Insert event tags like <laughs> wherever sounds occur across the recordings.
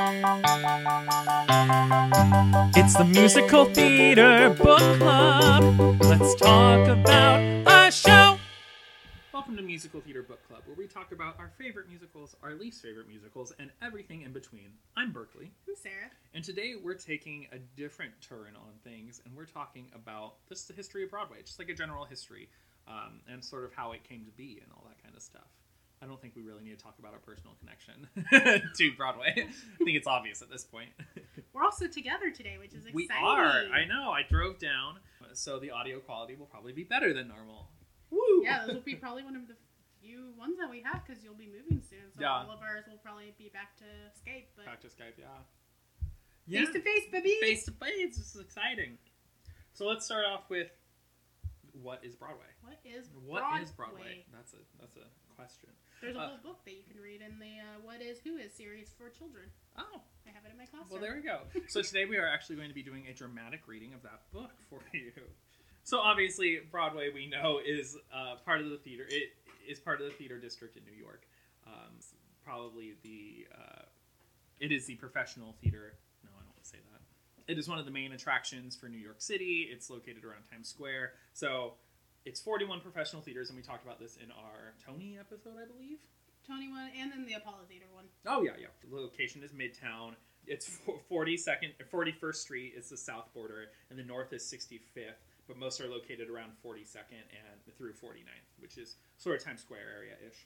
It's the Musical Theater Book Club. Let's talk about a show. Welcome to Musical Theater Book Club, where we talk about our favorite musicals, our least favorite musicals, and everything in between. I'm Berkeley, I'm Sarah. and today we're taking a different turn on things, and we're talking about just the history of Broadway, just like a general history, um, and sort of how it came to be and all that kind of stuff. I don't think we really need to talk about our personal connection <laughs> to Broadway. I think it's obvious at this point. We're also together today, which is exciting. We are. I know. I drove down, so the audio quality will probably be better than normal. Woo! Yeah, this will be probably one of the few ones that we have because you'll be moving soon. So Yeah. all of ours will probably be back to Skype, but Back to Skype, yeah. face to face, baby. Face to face. This is exciting. So let's start off with what is Broadway? What is Broadway? is Broadway? That's a that's a question. There's a Uh, whole book that you can read in the uh, "What Is Who Is" series for children. Oh, I have it in my classroom. well there we go. <laughs> So today we are actually going to be doing a dramatic reading of that book <laughs> for you. So obviously Broadway we know is uh, part of the theater. It is part of the theater district in New York. Um, probably the uh, it is the professional theater. No, I don't want to say that. It is one of the main attractions for New York City. It's located around Times Square. So it's 41 professional theaters, and we talked about this in our Tony episode, I believe. Tony one, and then the Apollo Theater one. Oh yeah, yeah. The location is Midtown. It's forty second, forty first Street is the south border, and the north is sixty fifth. But most are located around forty second and through 49th, which is sort of Times Square area ish.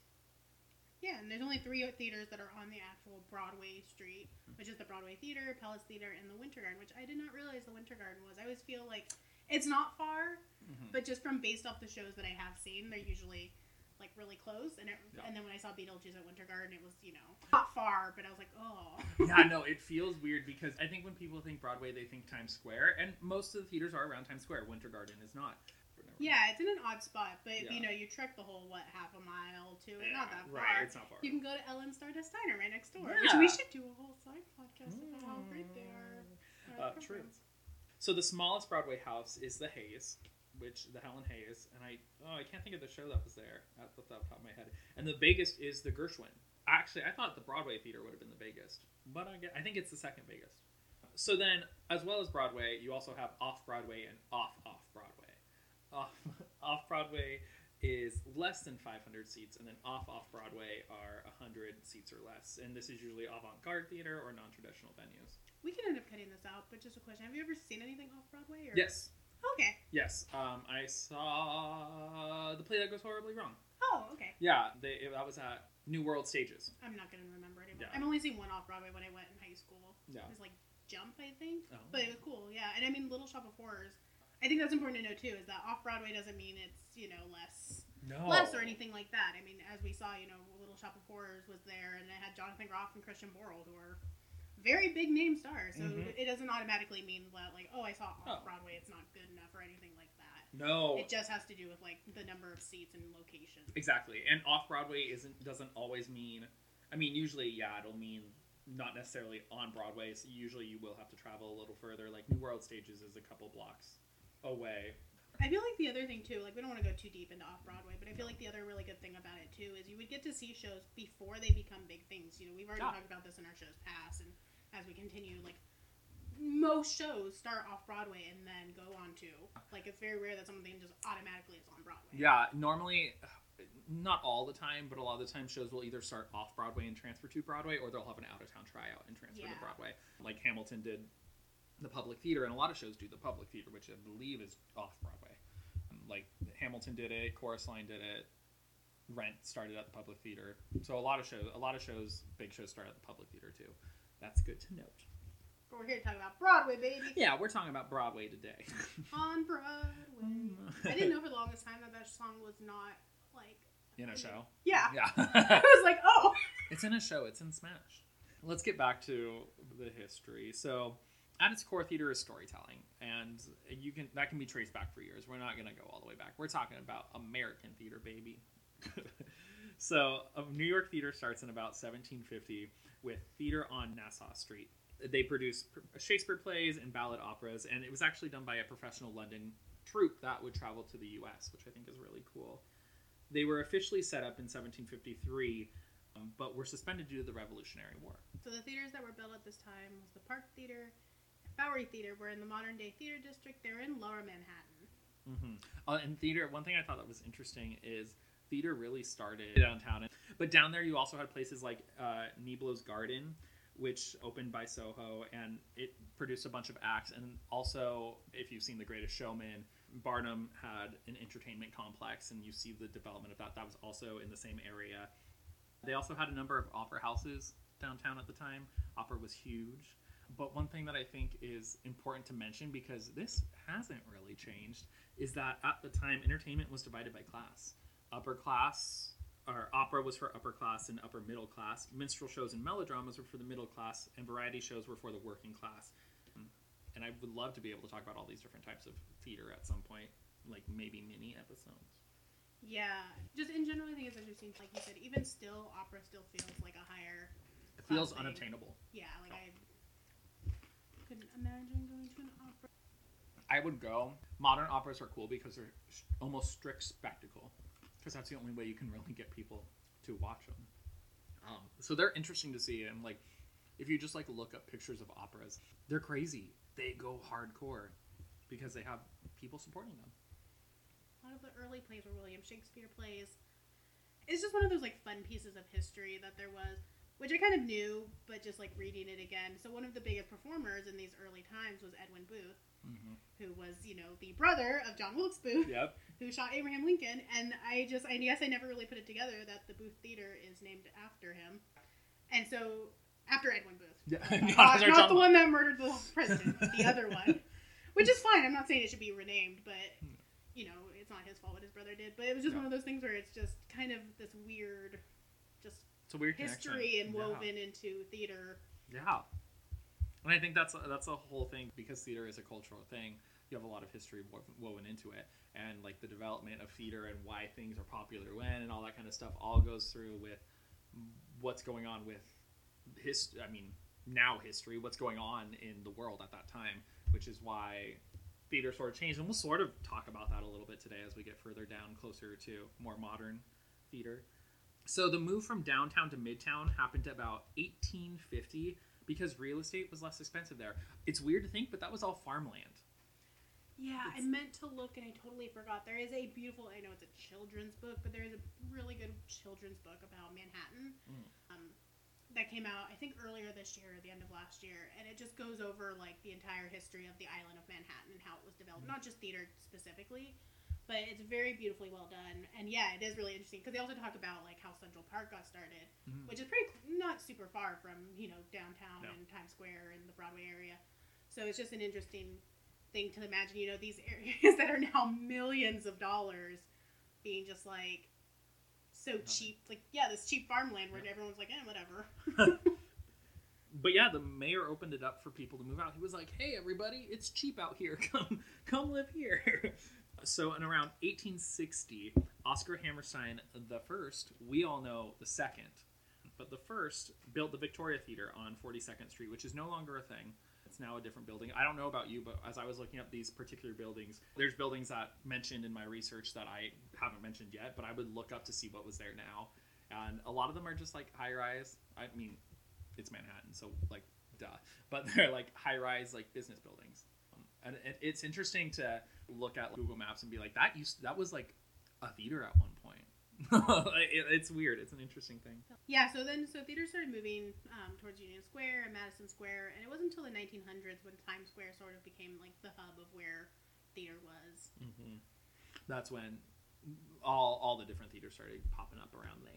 Yeah, and there's only three theaters that are on the actual Broadway street, which is the Broadway Theater, Palace Theater, and the Winter Garden, which I did not realize the Winter Garden was. I always feel like it's not far, Mhm. but just from based off the shows that I have seen, they're usually like really close. And it, Yeah. and then when I saw Beetlejuice at Winter Garden, it was you know not far, but I was like, oh, <laughs> yeah, no, it feels weird because I think when people think Broadway, they think Times Square, and most of the theaters are around Times Square. Winter Garden is not. yeah, it's in an odd spot. But Yeah. you know you trek the whole what half a mile to it, not that far. Right, it's not far. You can go to Ellen Stardust Diner right next door, Yeah. which we should do a whole side podcast about how great they are. Uh, true. So the smallest Broadway house is the Hayes, which the Helen Hayes, and I oh I can't think of the show that was there at the top of my head. And the biggest is the Gershwin. Actually, I thought the Broadway theater would have been the biggest, but I get, I think it's the second biggest. So then, as well as Broadway, you also have off Broadway and off off Broadway. Off <laughs> off Broadway is less than 500 seats, and then off off Broadway are 100 seats or less. And this is usually avant-garde theater or non-traditional venues. We can end up cutting this out, but just a question: Have you ever seen anything off Broadway? Or... Yes. Okay. Yes, um, I saw the play that goes horribly wrong. Oh, okay. Yeah, they, that was at New World Stages. I'm not gonna remember it. Yeah. I've only seen one off Broadway when I went in high school. Yeah. It was like Jump, I think. Oh. But it was cool, yeah. And I mean, Little Shop of Horrors. I think that's important to know too. Is that off Broadway doesn't mean it's you know less No. less or anything like that. I mean, as we saw, you know, Little Shop of Horrors was there, and it had Jonathan Groff and Christian Borle, who are very big name stars. So Mhm. it doesn't automatically mean that like, oh, I saw Oh. off Broadway, it's not good enough or anything like that. No. It just has to do with like the number of seats and location. Exactly. And off Broadway isn't doesn't always mean. I mean, usually, yeah, it'll mean not necessarily on Broadway. So usually, you will have to travel a little further. Like New World Stages is a couple blocks away. I feel like the other thing too, like we don't want to go too deep into off Broadway, but I feel like the other really good thing about it too is you would get to see shows before they become big things. You know, we've already Yeah. talked about this in our shows past, and as we continue, like most shows start off Broadway and then go on to like it's very rare that something just automatically is on Broadway. Yeah, normally, not all the time, but a lot of the time, shows will either start off Broadway and transfer to Broadway, or they'll have an out of town tryout and transfer Yeah. to Broadway. Like Hamilton did the public theater, and a lot of shows do the public theater, which I believe is off Broadway. Um, Like Hamilton did it, Chorus Line did it, Rent started at the public theater. So a lot of shows, a lot of shows, big shows start at the public theater too. That's good to note. But we're here to talk about Broadway, baby. Yeah, we're talking about Broadway today. <laughs> On Broadway. <laughs> I didn't know for the longest time that that song was not like. In a show. Yeah. Yeah. <laughs> I was like, oh. It's in a show. It's in Smash. Let's get back to the history. So, at its core, theater is storytelling, and you can that can be traced back for years. We're not going to go all the way back. We're talking about American theater, baby. So, uh, New York theater starts in about 1750 with theater on Nassau Street. They produce Shakespeare plays and ballad operas, and it was actually done by a professional London troupe that would travel to the U.S., which I think is really cool. They were officially set up in 1753 um, but were suspended due to the Revolutionary War. So the theaters that were built at this time was the Park Theater, Bowery Theater, were in the modern day theater district. They're in Lower Manhattan. Mm-hmm. Uh, and theater, one thing I thought that was interesting is theater really started downtown. But down there, you also had places like uh, Niblo's Garden, which opened by Soho, and it produced a bunch of acts. And also, if you've seen The Greatest Showman, Barnum had an entertainment complex, and you see the development of that. That was also in the same area. They also had a number of opera houses downtown at the time. Opera was huge. But one thing that I think is important to mention, because this hasn't really changed, is that at the time, entertainment was divided by class. Upper class, or opera was for upper class and upper middle class. Minstrel shows and melodramas were for the middle class, and variety shows were for the working class. Mm. And I would love to be able to talk about all these different types of theater at some point, like maybe mini episodes. Yeah, just in general, I think it's interesting. Like you said, even still, opera still feels like a higher. It feels thing. unattainable. Yeah, like I couldn't imagine going to an opera. I would go. Modern operas are cool because they're almost strict spectacle, because that's the only way you can really get people to watch them. Um, so they're interesting to see, and like, if you just like look up pictures of operas, they're crazy. They go hardcore because they have people supporting them. A lot of the early plays were William Shakespeare plays. It's just one of those like fun pieces of history that there was, which I kind of knew, but just like reading it again. So one of the biggest performers in these early times was Edwin Booth, Mm-hmm. who was you know the brother of John Wilkes Booth, Yep. <laughs> who shot Abraham Lincoln. And I just I guess I never really put it together that the Booth Theater is named after him, and so after Edwin Booth. Yeah. <laughs> not, They're not the one that murdered the president, the other one. <laughs> Which is fine. I'm not saying it should be renamed, but you know, it's not his fault what his brother did. But it was just Yeah. one of those things where it's just kind of this weird, just It's a weird history connection. and Yeah. woven into theater. Yeah. And I think that's that's a whole thing because theater is a cultural thing. You have a lot of history woven into it, and like the development of theater and why things are popular when and all that kind of stuff all goes through with what's going on with his. I mean, now history, what's going on in the world at that time, which is why theater sort of changed. And we'll sort of talk about that a little bit today as we get further down, closer to more modern theater. So the move from downtown to midtown happened about 1850 because real estate was less expensive there. It's weird to think, but that was all farmland. Yeah, I meant to look and I totally forgot. There is a beautiful, I know it's a children's book, but there is a really good children's book about Manhattan Mm. um, that came out, I think, earlier this year or the end of last year. And it just goes over, like, the entire history of the island of Manhattan and how it was developed. Not just theater specifically, but it's very beautifully well done. And yeah, it is really interesting because they also talk about, like, how Central Park got started, Mhm. which is pretty, not super far from, you know, downtown No. and Times Square and the Broadway area. So it's just an interesting thing to imagine, you know, these <laughs> areas that are now millions of dollars being just like so cheap. Like, yeah, this cheap farmland where everyone's like, eh, whatever. <laughs> <laughs> But yeah, the mayor opened it up for people to move out. He was like, "Hey, everybody, it's cheap out here. Come, come live here." So in around 1860, Oscar Hammerstein the first, we all know the second, but the first built the Victoria Theater on 42nd Street, which is no longer a thing. It's now a different building. I don't know about you, but as I was looking up these particular buildings, there's buildings that mentioned in my research that I haven't mentioned yet, but I would look up to see what was there now. And a lot of them are just like high rise. I mean, it's Manhattan, so like, duh. But <laughs> they're like high rise, like business buildings. And it, it's interesting to look at Google Maps and be like, that used that was like a theater at one point. <laughs> it, it's weird. It's an interesting thing. yeah, so then, so theater started moving um, towards Union Square and Madison Square, and it wasn't until the 1900s when Times Square sort of became like the hub of where theater was. hmm That's when all all the different theaters started popping up around there.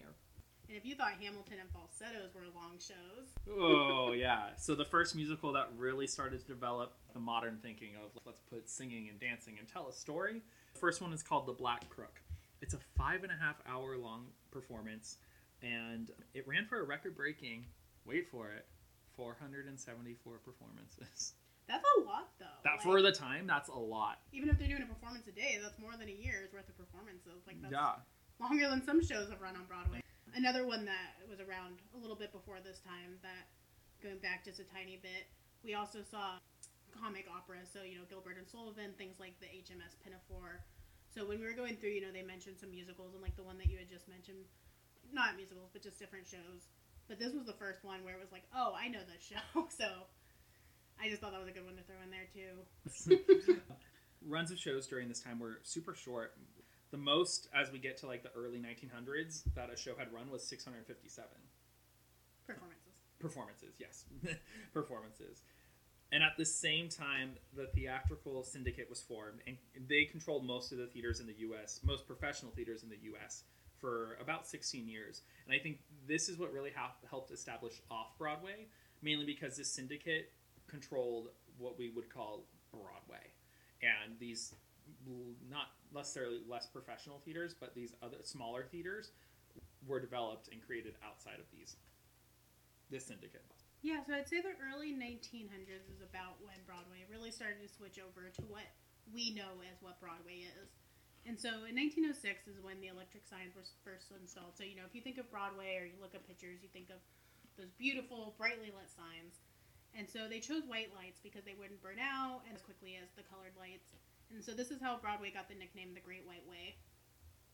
And if you thought Hamilton and Falsettos were long shows, oh yeah. So the first musical that really started to develop the modern thinking of let's put singing and dancing and tell a story. The first one is called The Black Crook. It's a five and a half hour long performance, and it ran for a record breaking. Wait for it. 474 performances. that's a lot though. That Like, for the time, that's a lot. even if they're doing a performance a day, that's more than a year's worth of performances. Like that's Yeah. longer than some shows have run on Broadway. Another one that was around a little bit before this time, that going back just a tiny bit, we also saw comic operas. So, you know, Gilbert and Sullivan, things like the HMS Pinafore. So, when we were going through, you know, they mentioned some musicals, and like the one that you had just mentioned, not musicals, but just different shows. But this was the first one where it was like, oh, I know this show. <laughs> So I just thought that was a good one to throw in there too. <laughs> <laughs> Runs of shows during this time were super short. The most, as we get to like the early 1900s, that a show had run was 657 Performances. performances. Yes, <laughs> performances. And at the same time, the theatrical syndicate was formed, and they controlled most of the theaters in the U.S., most professional theaters in the U.S. for about 16 years. And I think this is what really ha- helped establish off Broadway, mainly because this syndicate controlled what we would call Broadway, and these not necessarily less professional theaters, but these other smaller theaters were developed and created outside of these this syndicate. Yeah, so I'd say the early 1900s is about when Broadway really started to switch over to what we know as what Broadway is. And so in 1906 is when the electric signs were first installed. So, you know, if you think of Broadway or you look at pictures, you think of those beautiful, brightly lit signs. And so they chose white lights because they wouldn't burn out as quickly as the colored lights. And so this is how Broadway got the nickname the Great White Way.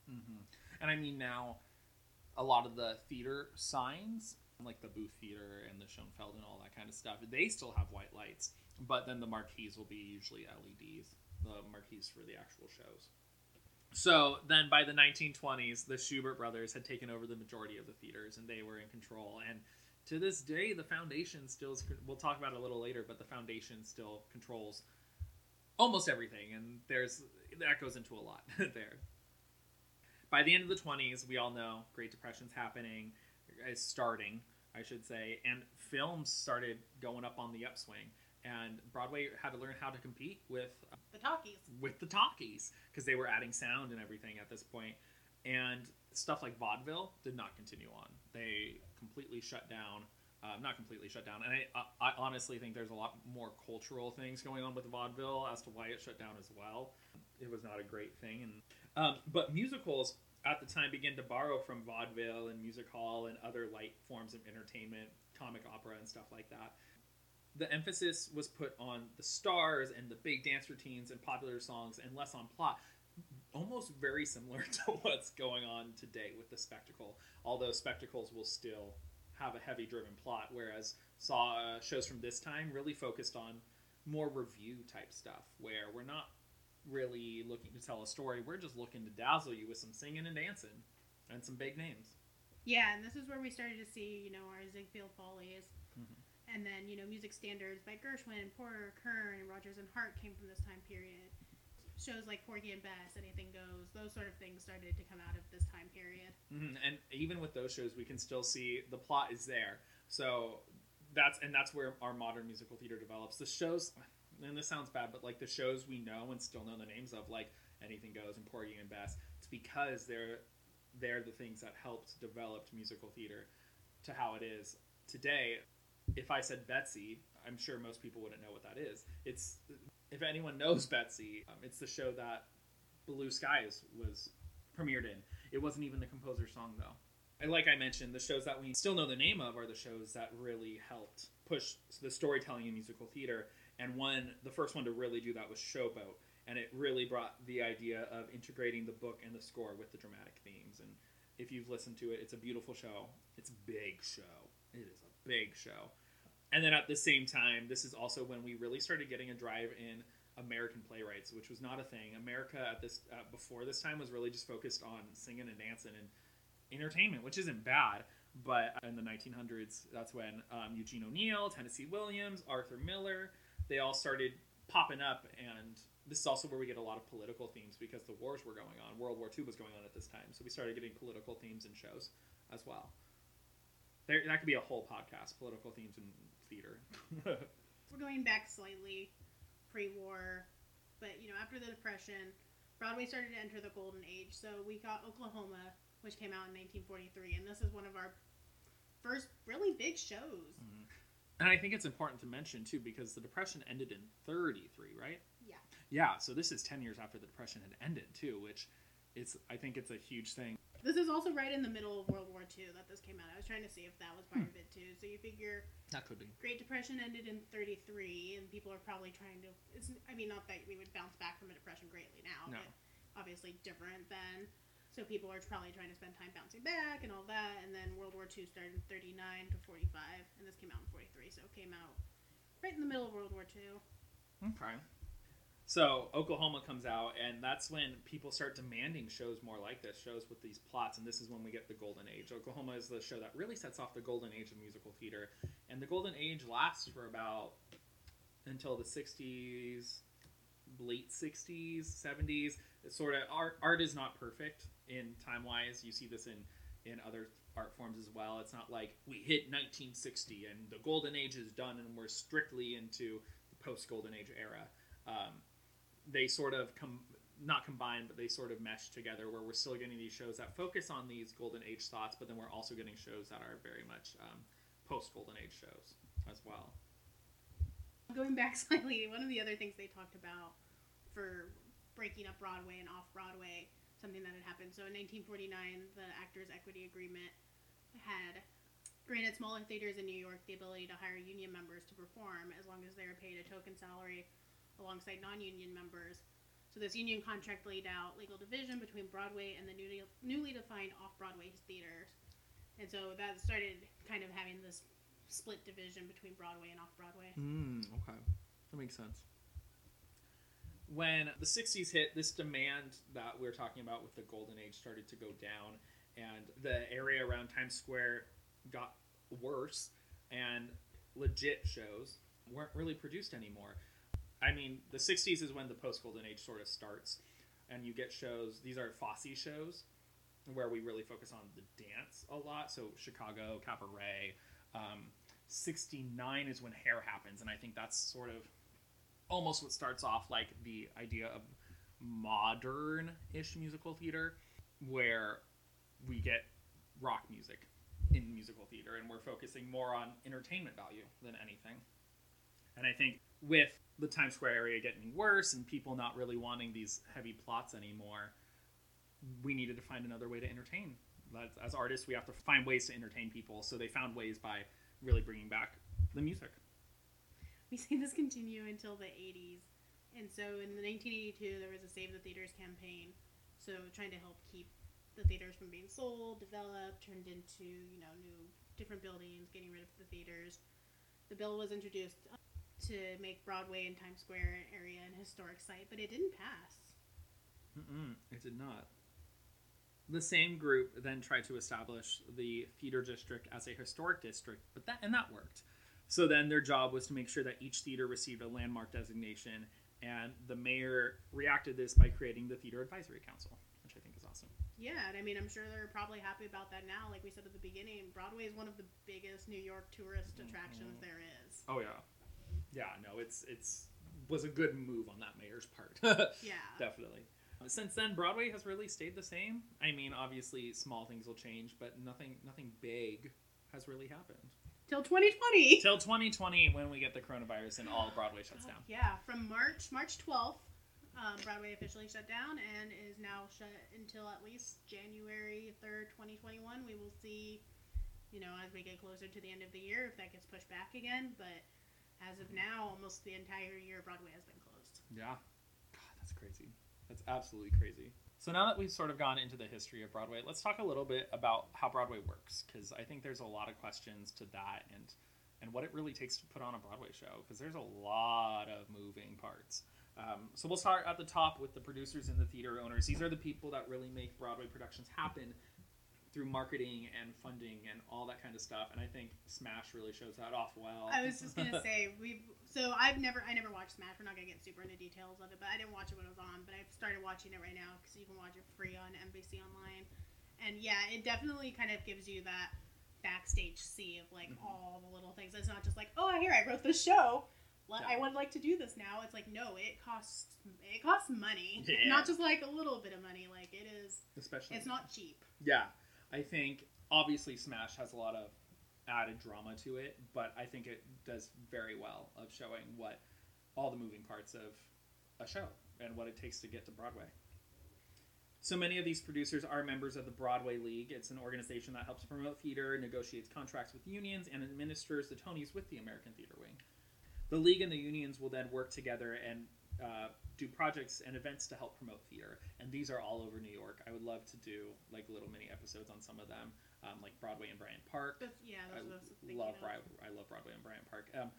hmm And I mean now, a lot of the theater signs, like the Booth Theater and the Schoenfeld and all that kind of stuff, they still have white lights. But then the marquees will be usually LEDs, the marquees for the actual shows. So then by the 1920s, the Shubert brothers had taken over the majority of the theaters and they were in control. And to this day, the foundation still, is, we'll talk about it a little later, but the foundation still controls almost everything. And there's, that goes into a lot <laughs> there. By the end of the 20s, we all know Great Depression's happening, is starting, I should say, and films started going up on the upswing. And Broadway had to learn how to compete with The talkies. with the talkies because they were adding sound and everything at this point and stuff like vaudeville did not continue on they completely shut down uh, not completely shut down. And I, I, I honestly think there's a lot more cultural things going on with vaudeville as to why it shut down as well. It was not a great thing. And um, but musicals at the time began to borrow from vaudeville and music hall and other light forms of entertainment comic opera and stuff like that. The emphasis was put on the stars and the big dance routines and popular songs and less on plot. Almost very similar <laughs> to what's going on today with the spectacle although spectacles will still have a heavy driven plot whereas saw uh, shows from this time really focused on more review type stuff where we're not really looking to tell a story we're just looking to dazzle you with some singing and dancing and some big names Yeah, and this is where we started to see, you know, our Ziegfeld Follies. Mhm. And then, you know, music standards by Gershwin, Porter, Kern, and Rodgers and Hart came from this time period. Shows like Porgy and Bess, Anything Goes, those sort of things started to come out of this time period. Mhm, And even with those shows, we can still see the plot is there. So that's and that's where our modern musical theater develops. The shows, and this sounds bad, but like the shows we know and still know the names of, like Anything Goes and Porgy and Bess, it's because they're they're the things that helped develop musical theater to how it is today. If I said Betsy, I'm sure most people wouldn't know what that is. It's if anyone knows Betsy, um, it's the show that Blue Skies was premiered in. It wasn't even the composer's song though. And like I mentioned, the shows that we still know the name of are the shows that really helped push the storytelling in musical theater. And one, the first one to really do that was Showboat, and it really brought the idea of integrating the book and the score with the dramatic themes. And if you've listened to it, it's a beautiful show. It's a big show. It is a big show. And then at the same time, this is also when we really started getting a drive in American playwrights, which was not a thing. America at this uh, before this time was really just focused on singing and dancing and entertainment, which isn't bad. But in the 1900s, that's when um, Eugene O'Neill, Tennessee Williams, Arthur Miller, they all started popping up. And this is also where we get a lot of political themes because the wars were going on. World War II was going on at this time, so we started getting political themes in shows as well. There, that could be a whole podcast: political themes in theater. <laughs> We're going back slightly pre-war, but you know, after the Depression, Broadway started to enter the golden age. So we got Oklahoma, which came out in 1943, and this is one of our first really big shows. Mm-hmm. And I think it's important to mention too because the depression ended in 33, right? Yeah. Yeah, so this is 10 years after the depression had ended too, which it's I think it's a huge thing. This is also right in the middle of World War II that this came out. I was trying to see if that was part hmm. of it too. So you figure That could be. Great Depression ended in 33, and people are probably trying to. It's, I mean, not that we would bounce back from a depression greatly now, No. but obviously different then. So people are probably trying to spend time bouncing back and all that. And then World War II started in 39 to 45, and this came out in 43. So it came out right in the middle of World War II. Okay. So Oklahoma comes out, and that's when people start demanding shows more like this, shows with these plots, and this is when we get the Golden Age. Oklahoma is the show that really sets off the Golden Age of musical theater, and the Golden Age lasts for about until the '60s, late '60s, '70s. It's sort of art. Art is not perfect in time wise. You see this in in other art forms as well. It's not like we hit 1960 and the Golden Age is done, and we're strictly into the post Golden Age era. Um, they sort of come not combine but they sort of mesh together where we're still getting these shows that focus on these golden age thoughts but then we're also getting shows that are very much um, post golden age shows as well Going back <laughs> slightly, one of the other things they talked about for breaking up Broadway and off Broadway, something that had happened. So in 1949, the Actors Equity Agreement had granted smaller theaters in New York the ability to hire union members to perform as long as they were paid a token salary alongside non-union members. So this union contract laid out legal division between Broadway and the newly, newly defined off-Broadway theaters. And so that started kind of having this split division between Broadway and off-Broadway. mm, okay that makes sense when the 60s hit this demand that we are talking about with the golden age started to go down and the area around times square got worse and legit shows weren't really produced anymore I mean, the 60s is when the post Golden Age sort of starts, and you get shows. These are Fosse shows, where we really focus on the dance a lot. So Chicago, Cabaret. Um, 69 is when Hair happens, and I think that's sort of almost what starts off like the idea of modern-ish musical theater, where we get rock music in musical theater, and we're focusing more on entertainment value than anything. And I think with the Times Square area getting worse and people not really wanting these heavy plots anymore, we needed to find another way to entertain. As artists, we have to find ways to entertain people. So they found ways by really bringing back the music. We see this continue until the 80s. And so in 1982, there was a Save the Theaters campaign. So trying to help keep the theaters from being sold, developed, turned into, you know, new different buildings, getting rid of the theaters. The bill was introduced to make Broadway and Times Square area an historic site, but it didn't pass. Mm-mm, it did not. The same group then tried to establish the theater district as a historic district, but that and that worked. So then their job was to make sure that each theater received a landmark designation, and the mayor reacted this by creating the Theater Advisory Council, which I think is awesome. Yeah, and I mean, I'm sure they're probably happy about that now. Like we said at the beginning, Broadway is one of the biggest New York tourist attractions Mhm. there is. Oh yeah, yeah. No, it's it's was a good move on that mayor's part. <laughs> Yeah. Definitely. Since then, Broadway has really stayed the same. I mean, obviously, small things will change, but nothing nothing big has really happened. Till 2020. <laughs> Till 2020, when we get the coronavirus and all Broadway shuts down. Yeah, from March March 12th, um, Broadway officially shut down and is now shut until at least January 3rd, 2021. We will see, you know, as we get closer to the end of the year if that gets pushed back again. But as of now, almost the entire year, Broadway has been closed. Yeah. God, that's crazy. That's absolutely crazy. So now that we've sort of gone into the history of Broadway, let's talk a little bit about how Broadway works because I think there's a lot of questions to that and and what it really takes to put on a Broadway show because there's a lot of moving parts. Um, so we'll start at the top with the producers and the theater owners. These are the people that really make Broadway productions happen through marketing and funding and all that kind of stuff. And I think Smash really shows that off well. I was just gonna <laughs> say we've so I've never I never watched Smash. We're not gonna get super into details of it, but I didn't watch it when it was on. But I've started watching it right now because you can watch it free on NBC Online. And yeah, it definitely kind of gives you that backstage see of like Mhm. all the little things. It's not just like oh here I wrote this show. Let, I would like to do this now. It's like no, it costs it costs money, Yeah. not just like a little bit of money. Like it is, Especially it's not cheap. Yeah, I think obviously Smash has a lot of added drama to it, but I think it does very well of showing what all the moving parts of a show and what it takes to get to Broadway. So many of these producers are members of the Broadway League. It's an organization that helps promote theater, negotiates contracts with unions, and administers the Tonys with the American Theater Wing. The league and the unions will then work together and uh, do projects and events to help promote theater, and these are all over New York. I would love to do like little mini episodes on some of them, um, like Broadway and Bryant Park. That's, yeah, I that's I was love. Bri- I love Broadway and Bryant Park. Um,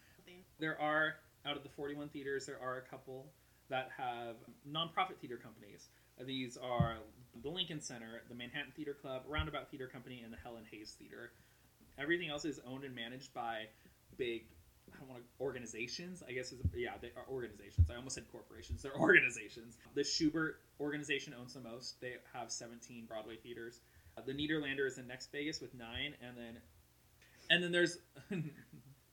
there are out of the 41 theaters, there are a couple that have nonprofit theater companies. These are the Lincoln Center, the Manhattan Theater Club, Roundabout Theater Company, and the Helen Hayes Theater. Everything else is owned and managed by big, I don't want to, organizations. I guess is yeah, they are organizations. I almost said corporations. They're <laughs> organizations. The Shubert organization owns the most. They have 17 Broadway theaters. Uh, the Nederlander is in next Vegas with nine, and then and then there's <laughs>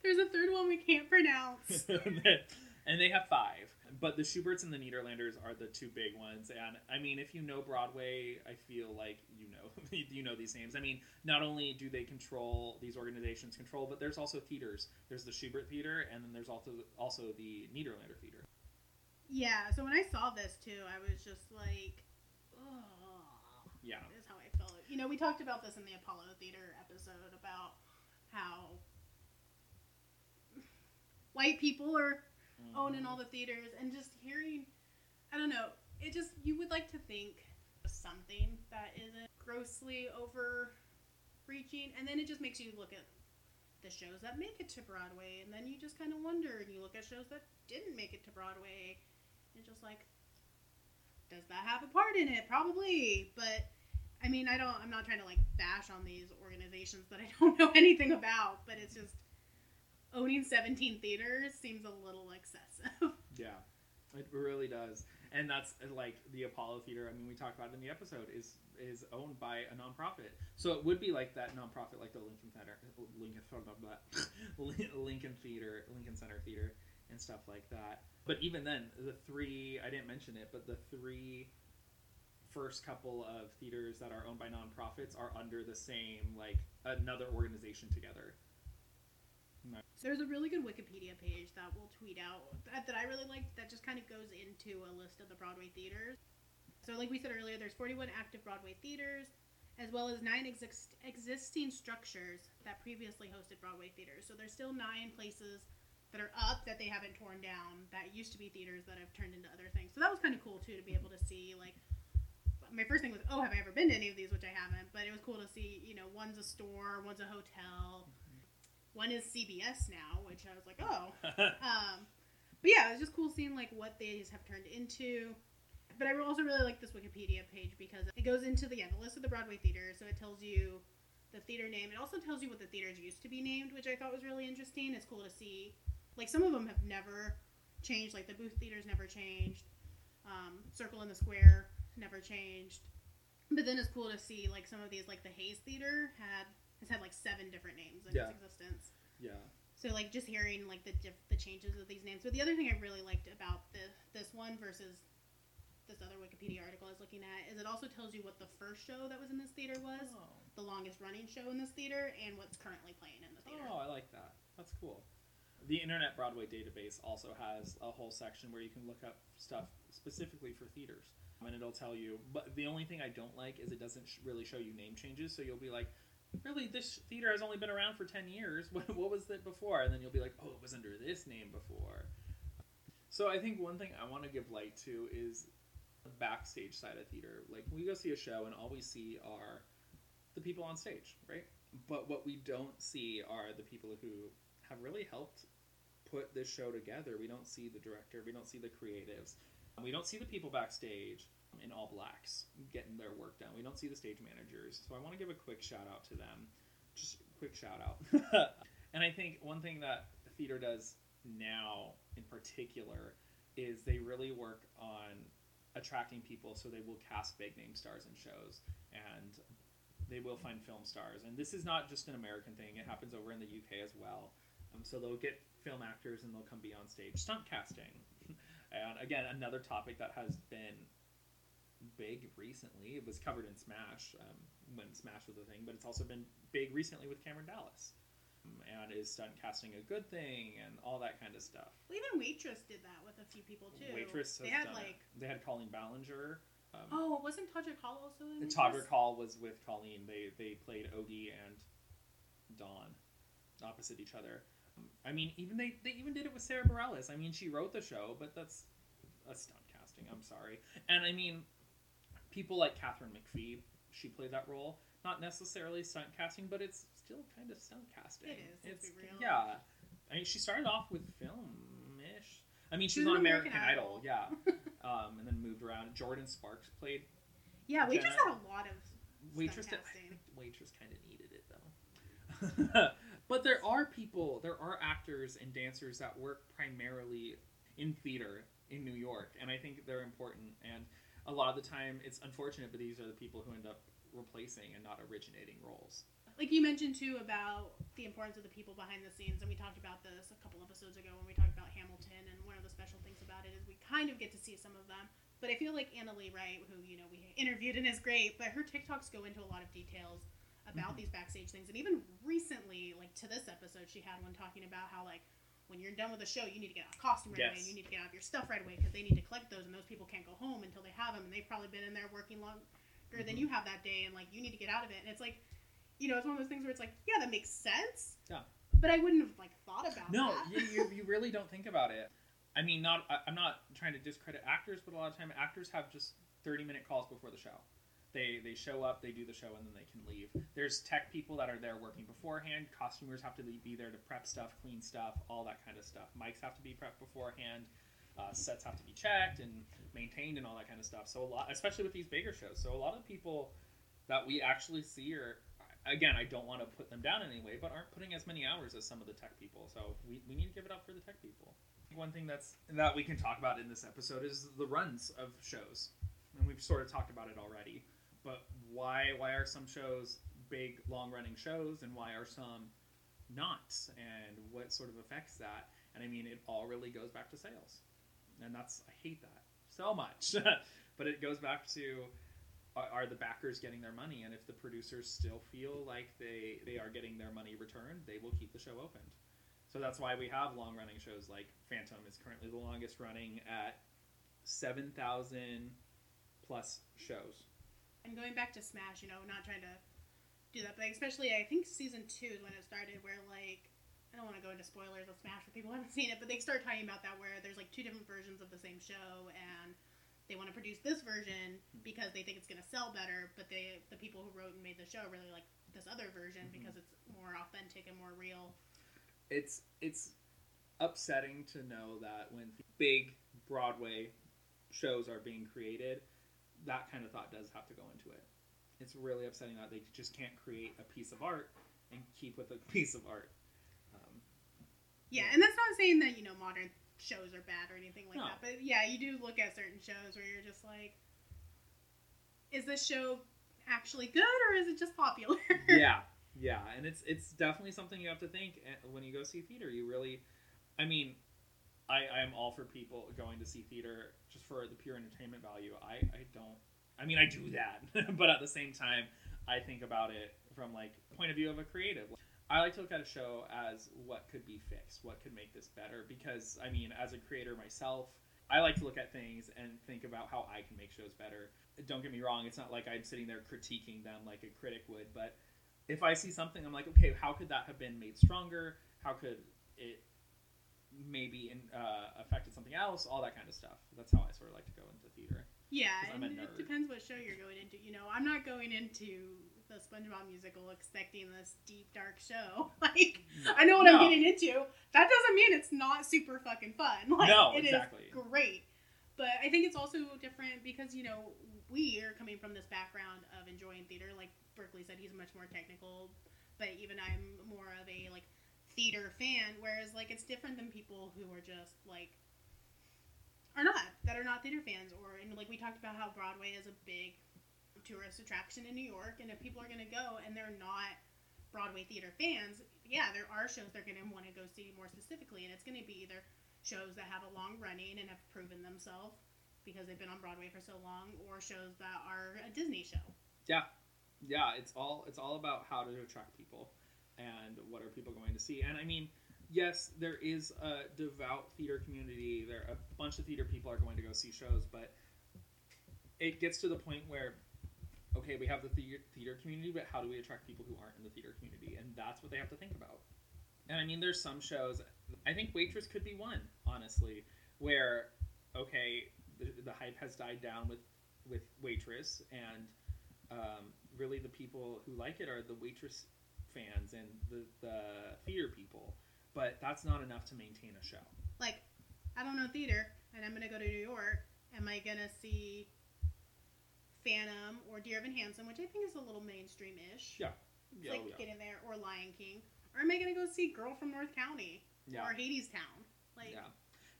There's a third one we can't pronounce. <laughs> and they have five. But the Shuberts and the Nederlanders are the two big ones. And I mean, if you know Broadway, I feel like you know <laughs> you know these names. I mean, not only do they control these organizations control, but there's also theaters. There's the Shubert Theater, and then there's also also the Nederlander Theater. yeah, so when I saw this too, I was just like, oh, Yeah, is how I felt. You know, we talked about this in the Apollo Theater episode about how white people are owning all the theaters and just hearing I don't know, it just you would like to think something that isn't grossly overreaching and then it just makes you look at the shows that make it to Broadway and then you just kind of wonder and you look at shows that didn't make it to Broadway and just like does that have a part in it? Probably, but I mean, I don't I'm not trying to like bash on these organizations that I <laughs> don't know anything about, but it's just owning 17 theaters seems a little excessive. <laughs> yeah, it really does. And that's uh, like the Apollo Theater. I mean, we talked about it in the episode is is owned by a nonprofit, so it would be like that nonprofit, like the Lincoln Theater, Lincoln <laughs> Lincoln Theater, Lincoln Center Theater, and stuff like that. But even then, the three I didn't mention it, but the three first couple of theaters that are owned by nonprofits are under the same like another organization together. There's a really good Wikipedia page that we'll tweet out that, that I really like that just kind of goes into a list of the Broadway theaters. So, like we said earlier, there's 41 active Broadway theaters, as well as nine exist- existing structures that previously hosted Broadway theaters. So, there's still nine places that are up that they haven't torn down that used to be theaters that have turned into other things. So, that was kind of cool too to be able to see. Like, my first thing was, oh, have I ever been to any of these? Which I haven't, but it was cool to see. You know, one's a store, one's a hotel. One is CBS now, which I was like, oh. <laughs> Um, but yeah, it was just cool seeing like what these have turned into. But I also really like this Wikipedia page because it goes into the yeah the list of the Broadway theaters. So it tells you the theater name. It also tells you what the theaters used to be named, which I thought was really interesting. It's cool to see. Like some of them have never changed. Like the Booth Theaters never changed. Um, Circle in the Square never changed. But then it's cool to see like some of these like the Hayes Theater had has had like seven different names in Yeah. its existence. yeah. So like just hearing like the diff- the changes of these names. But the other thing I really liked about the this one versus this other Wikipedia article I was looking at is it also tells you what the first show that was in this theater was, oh. the longest running show in this theater, and what's currently playing in the theater. Oh, I like that. That's cool. The Internet Broadway database also has a whole section where you can look up stuff specifically for theaters. And it'll tell you, but the only thing I don't like is it doesn't sh- really show you name changes. So you'll be like, really, this theater has only been around for 10 years. <laughs> What, what was it before? And then you'll be like, oh, it was under this name before. So I think one thing I want to give light to is the backstage side of theater. Like, we go see a show and all we see are the people on stage, right? But what we don't see are the people who have really helped put this show together. We don't see the director, we don't see the creatives, we don't see the people backstage in all blacks getting their work done. We don't see the stage managers. So I want to give a quick shout out to them. Just a quick shout out. <laughs> and I think one thing that theater does now in particular is they really work on attracting people so they will cast big name stars in shows and they will find film stars. And this is not just an American thing, it happens over in the UK as well. Um, so they'll get film actors and they'll come be on stage. Stunt casting. <laughs> and again, another topic that has been big recently. It was covered in Smash um, when Smash was a thing, but it's also been big recently with Cameron Dallas. Um, and is stunt casting a good thing and all that kind of stuff. Well, even Waitress did that with a few people too. Waitress they had like it. they had Colleen Ballinger. Um, oh, wasn't Todrick Hall also in Waitress? Todrick Hall was with Colleen. They they played Ogie and Dawn opposite each other. Um, I mean, even they they even did it with Sara Bareilles. I mean, she wrote the show, but that's a stunt casting. I'm sorry, and I mean, people like Katharine McPhee, she played that role. Not necessarily stunt casting, but it's still kind of stunt casting. It is, It's real. yeah. I mean, she started off with film-ish. I mean, She she's on American, American Idol, Idol. <laughs> yeah, um, and then moved around. Jordin Sparks played Yeah, we just Jenna- had a lot of waitress. That, I think waitress kind of needed it though. <laughs> but there are people, there are actors and dancers that work primarily in theater in New York, and I think they're important. And a lot of the time, it's unfortunate, but these are the people who end up replacing and not originating roles. like you mentioned too about the importance of the people behind the scenes and we talked about this a couple episodes ago when we talked about hamilton and one of the special things about it is we kind of get to see some of them but i feel like anna lee wright who you know we interviewed and is great but her tiktoks go into a lot of details about Mhm. these backstage things and even recently like to this episode she had one talking about how like when you're done with the show you need to get out of costume right away Yes. you need to get out of your stuff right away because they need to collect those and those people can't go home until they have them and they've probably been in there working longer than Mhm. you have that day and like you need to get out of it and it's like you know, it's one of those things where it's like, yeah, that makes sense. Yeah. But I wouldn't have like thought about No, that. you, you, you really don't think about it. I mean, not I, I'm not trying to discredit actors, but a lot of time actors have just 30 minute calls before the show. They they show up, they do the show, and then they can leave. There's tech people that are there working beforehand. Costumers have to be there to prep stuff, clean stuff, all that kind of stuff. Mics have to be prepped beforehand. Uh, sets have to be checked and maintained and all that kind of stuff. So a lot, especially with these bigger shows. So a lot of people that we actually see are again, I don't want to put them down anyway, but aren't putting as many hours as some of the tech people. So we, we need to give it up for the tech people. One thing that's that we can talk about in this episode is the runs of shows, and we've sort of talked about it already. But why why are some shows big long running shows, and why are some not, and what sort of affects that? And I mean, it all really goes back to sales, and that's I hate that so much, <laughs> but it goes back to are, are the backers getting their money? And if the producers still feel like they they are getting their money returned they will keep the show opened so that's why we have long running shows. Like phantom is currently the longest running at 7000 plus shows And going back to Smash, you know, not trying to do that, but especially I think season two is when it started, where like I don't want to go into spoilers of Smash for people who haven't <laughs> seen it, but they start talking about that where there's like two different versions of the same show, and they want to produce this version because they think it's going to sell better, but they the people who wrote and made the show really like this other version Mhm. because it's more authentic and more real. it's it's upsetting to know that when big broadway shows are being created that kind of thought does have to go into it it's really upsetting that they just can't create a piece of art and keep with a <laughs> piece of art um, Yeah, and that's not saying that you know modern shows are bad or anything like No. that, but yeah, you do look at certain shows where you're just like, is this show actually good or is it just popular? <laughs> yeah yeah and it's it's definitely something you have to think eh, when you go see theater you really i mean i i am all for people going to see theater just for the pure entertainment value. I i don't i mean i do that <laughs> but at the same time i think about it from like point of view of a creative. I like to look at a show as what could be fixed what could make this better because i mean as a creator myself i like to look at things and think about how i can make shows better. Don't get me wrong it's not like i'm sitting there critiquing them like a critic would but if I see something, I'm like, okay, how could that have been made stronger? How could it maybe in, uh, affected something else? All that kind of stuff. That's how I sort of like to go into theater. Yeah, and it depends what show you're going into. You know, I'm not going into the SpongeBob musical expecting this deep dark show. <laughs> Like, I know what No. I'm getting into. That doesn't mean it's not super fucking fun. <laughs> Like, No, it is exactly. great. But I think it's also different because, you know, we are coming from this background of enjoying theater. Like Berkeley said, he's much more technical, but even I'm more of a, like, theater fan. Whereas, like, it's different than people who are just, like, are not, that are not theater fans. Or, and, like, we talked about how Broadway is a big tourist attraction in New York. And if people are to go and they're not Broadway theater fans, yeah, there are shows they're to want to go see more specifically, and it's to be either shows that have a long running and have proven themselves because they've been on Broadway for so long, or shows that are a Disney show. Yeah, Yeah, it's all it's all about how to attract people and what are people going to see. And I mean, yes, there is a devout theater community. There a bunch of theater people are going to go see shows, but it gets to the point where okay, we have the theater, community, but how do we attract people who aren't in the theater community? And that's what they have to think about. And I mean, there's some shows. I think Waitress could be one, honestly, where okay, the, the hype has died down with with Waitress, and um, really the people who like it are the Waitress fans and the the theater people. But that's not enough to maintain a show. Like, I don't know theater, and I'm gonna go to New York. Am I gonna see Phantom or Dear Evan Hansen, which I think is a little mainstream-ish? Yeah. Yeah, like oh, yeah. get in there, or Lion King, or am I gonna go see Girl from North Country Yeah. or Hadestown? Like, yeah.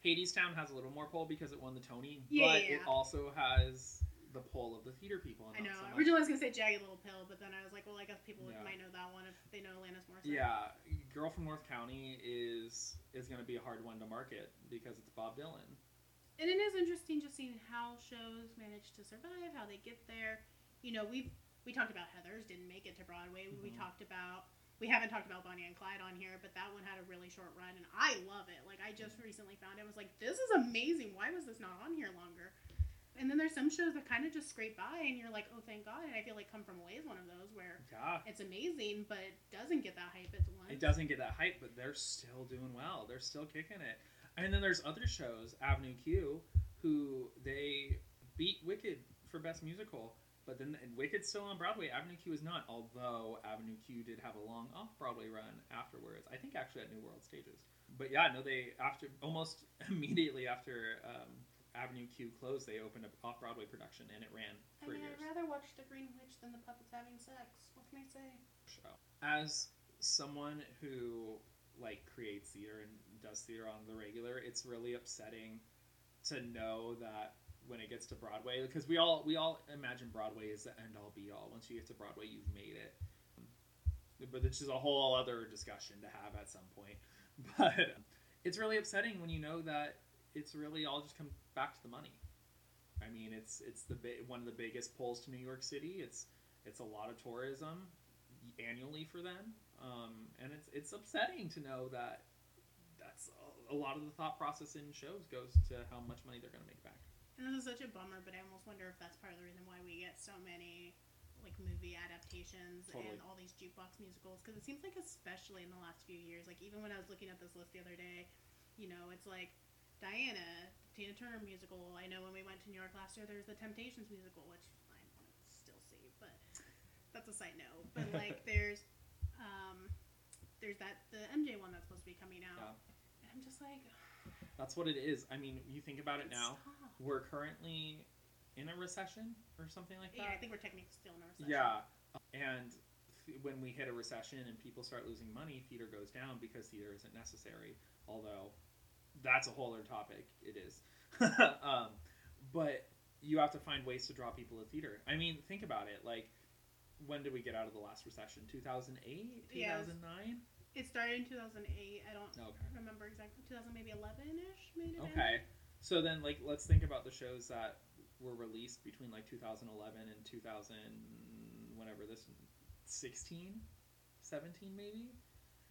Hadestown has a little more pull because it won the Tony, Yeah, but yeah, it also has the pull of the theater people. I know. so Originally, I was gonna say Jagged Little Pill, but then I was like, well, I guess people Yeah. might know that one if they know Alanis Morissette. Yeah, Girl from North Country is is going to be a hard one to market because it's Bob Dylan. And it is interesting just seeing how shows manage to survive, how they get there. You know, we've we talked about Heathers didn't make it to Broadway. We Mhm. talked about we haven't talked about Bonnie and Clyde on here, but that one had a really short run, and I love it. Like I just recently found it, I was like, this is amazing. Why was this not on here longer? And then there's some shows that kind of just scrape by, and you're like, oh, thank God. And I feel like Come From Away is one of those where Yeah, it's amazing, but it doesn't get that hype it's once. it doesn't get that hype, but they're still doing well. They're still kicking it. And then there's other shows, Avenue Q, who they beat Wicked for Best Musical, but then and Wicked's still on Broadway. Avenue Q is not, although Avenue Q did have a long off Broadway run afterwards. I think actually at New World Stages. But yeah, no, they after almost <laughs> immediately after um, Avenue Q closed, they opened an off Broadway production and it ran I for mean, years. I'd rather watch The Green Witch than the puppets having sex. What can I say? As someone who like creates theater and does theater on the regular, it's really upsetting to know that when it gets to Broadway, because we all we all imagine Broadway is the end all be all. Once you get to Broadway, you've made it. But this is a whole other discussion to have at some point. <laughs> But it's really upsetting when you know that it's really all just comes back to the money. I mean, it's it's the one of the biggest pulls to New York City. It's it's a lot of tourism annually for them, um, and it's it's upsetting to know that that's a, a lot of the thought process in shows goes to how much money they're going to make back. And this is such a bummer, but I almost wonder if that's part of the reason why we get so many like movie adaptations Totally. and all these jukebox musicals. Because it seems like, especially in the last few years, like even when I was looking at this list the other day, you know, it's like Diana, Tina Turner musical. I know when we went to New York last year, there's the Temptations musical, which I want to still see, but that's a side note. But <laughs> like, there's um, there's that the MJ one that's supposed to be coming out, and I'm just like, <sighs> That's what it is. I mean, you think about it now. stop. We're currently in a recession or something like that. Yeah, I think we're technically still in a recession. Yeah, and when we hit a recession and people start losing money, theater goes down because theater isn't necessary. Although that's a whole other topic. It is, <laughs> um, but you have to find ways to draw people to theater. I mean, think about it. Like, when did we get out of the last recession? 2008? 2009? Yes. It started in 2008. I don't Okay. remember exactly. 2000 maybe 11 ish. Maybe. Okay. So then, like, let's think about the shows that were released between like 2011 and 2000, whenever this, 16, 17 maybe.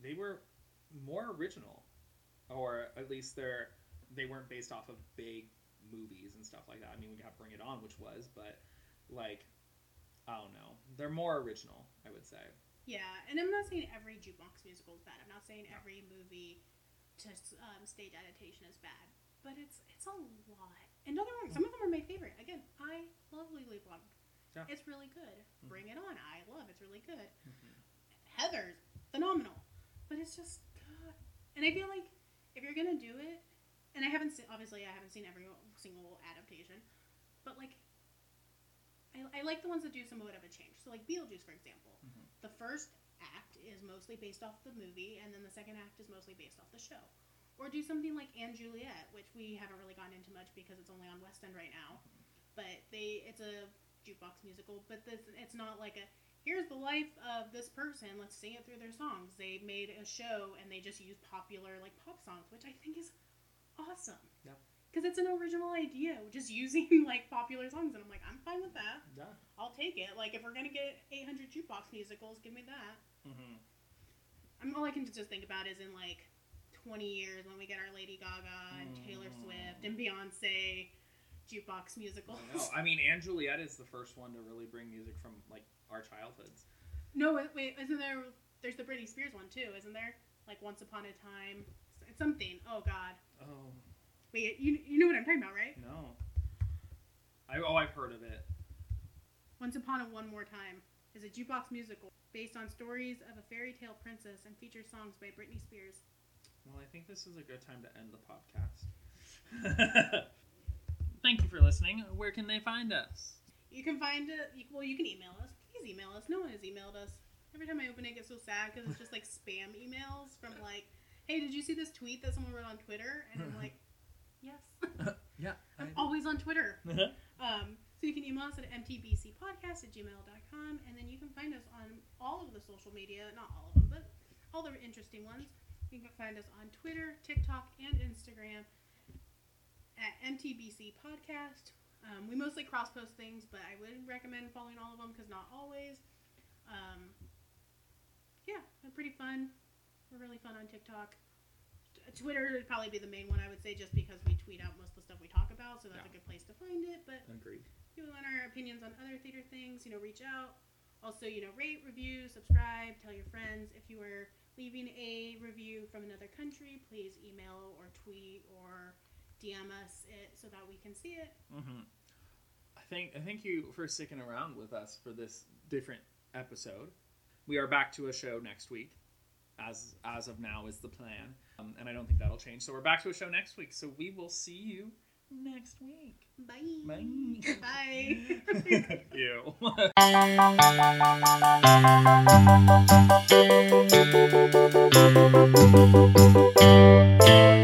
They were more original, or at least they're they weren't based off of big movies and stuff like that. I mean, we got Bring It On, which was, but like, I don't know, they're more original. I would say. Yeah, and I'm not saying every jukebox musical is bad. I'm not saying No. every movie to um, stage adaptation is bad, but it's it's a lot. And don't get me wrong, some of them are my favorite. Again, I love Legally Blonde. Yeah. It's really good. Mhm. Bring It On, I love. It's really good. Heather's phenomenal, but it's just God. And I feel like if you're gonna do it, and I haven't seen obviously I haven't seen every single adaptation, but like I, I like the ones that do somewhat of a change. So like Beetlejuice, for example, Mhm. the first act is mostly based off the movie, and then the second act is mostly based off the show. Or do something like & Juliet, which we haven't really gotten into much because it's only on West End right now. But they it's a jukebox musical, but this it's not like a here's the life of this person, let's sing it through their songs. They made a show and they just use popular like pop songs, which I think is awesome. Yeah. Because it's an original idea, just using <laughs> like popular songs, and I'm like, I'm fine with that. Yeah. I'll take it. Like, if we're gonna get 800 jukebox musicals, give me that. Mm-hmm. I'm all I can just think about is in like 20 years when we get our Lady Gaga and Taylor Mm. Swift and Beyonce jukebox musicals. I. <laughs> I mean, & Juliet is the first one to really bring music from like our childhoods. No, wait, wait, isn't there? There's the Britney Spears one too, isn't there? Like Once Upon a Time, something. Oh God, Oh, wait, you you know what I'm talking about, right? No. I oh I've heard of it. Once Upon a One More Time is a jukebox musical based on stories of a fairy tale princess and features songs by Britney Spears. Well, I think this is a good time to end the podcast. <laughs> Thank you for listening. Where can they find us? You can find uh, it. Well, you can email us. Please email us. No one has emailed us. Every time I open it, I get so sad because it's just like spam emails from like, "Hey, did you see this tweet that someone wrote on Twitter?" And I'm <laughs> like, "Yes, <laughs> Yeah. I'm always on Twitter." Um, so you can email us at mtbcpodcast at gmail.com, and then you can find us on all of the social media, not all of them, but all the interesting ones. You can find us on Twitter, TikTok, and Instagram at mtbc podcast. Um, we mostly cross post things, but I would recommend following all of them because not always. Um, yeah, they're pretty fun. We're really fun on TikTok. T- Twitter would probably be the main one I would say, just because we tweet out most of the stuff we talk about, so that's Yeah. a good place to find it. But Agreed. if you want our opinions on other theater things, you know, reach out. Also, you know, rate, review, subscribe, tell your friends. If you are leaving a review from another country, please email or tweet or DM us it so that we can see it. Mm-hmm. I think I thank you for sticking around with us for this different episode. We are back to a show next week, as as of now is the plan, um, and I don't think that'll change. So we're back to a show next week. So we will see you next week. Bye. Bye. Bye. <laughs> Ew. <laughs>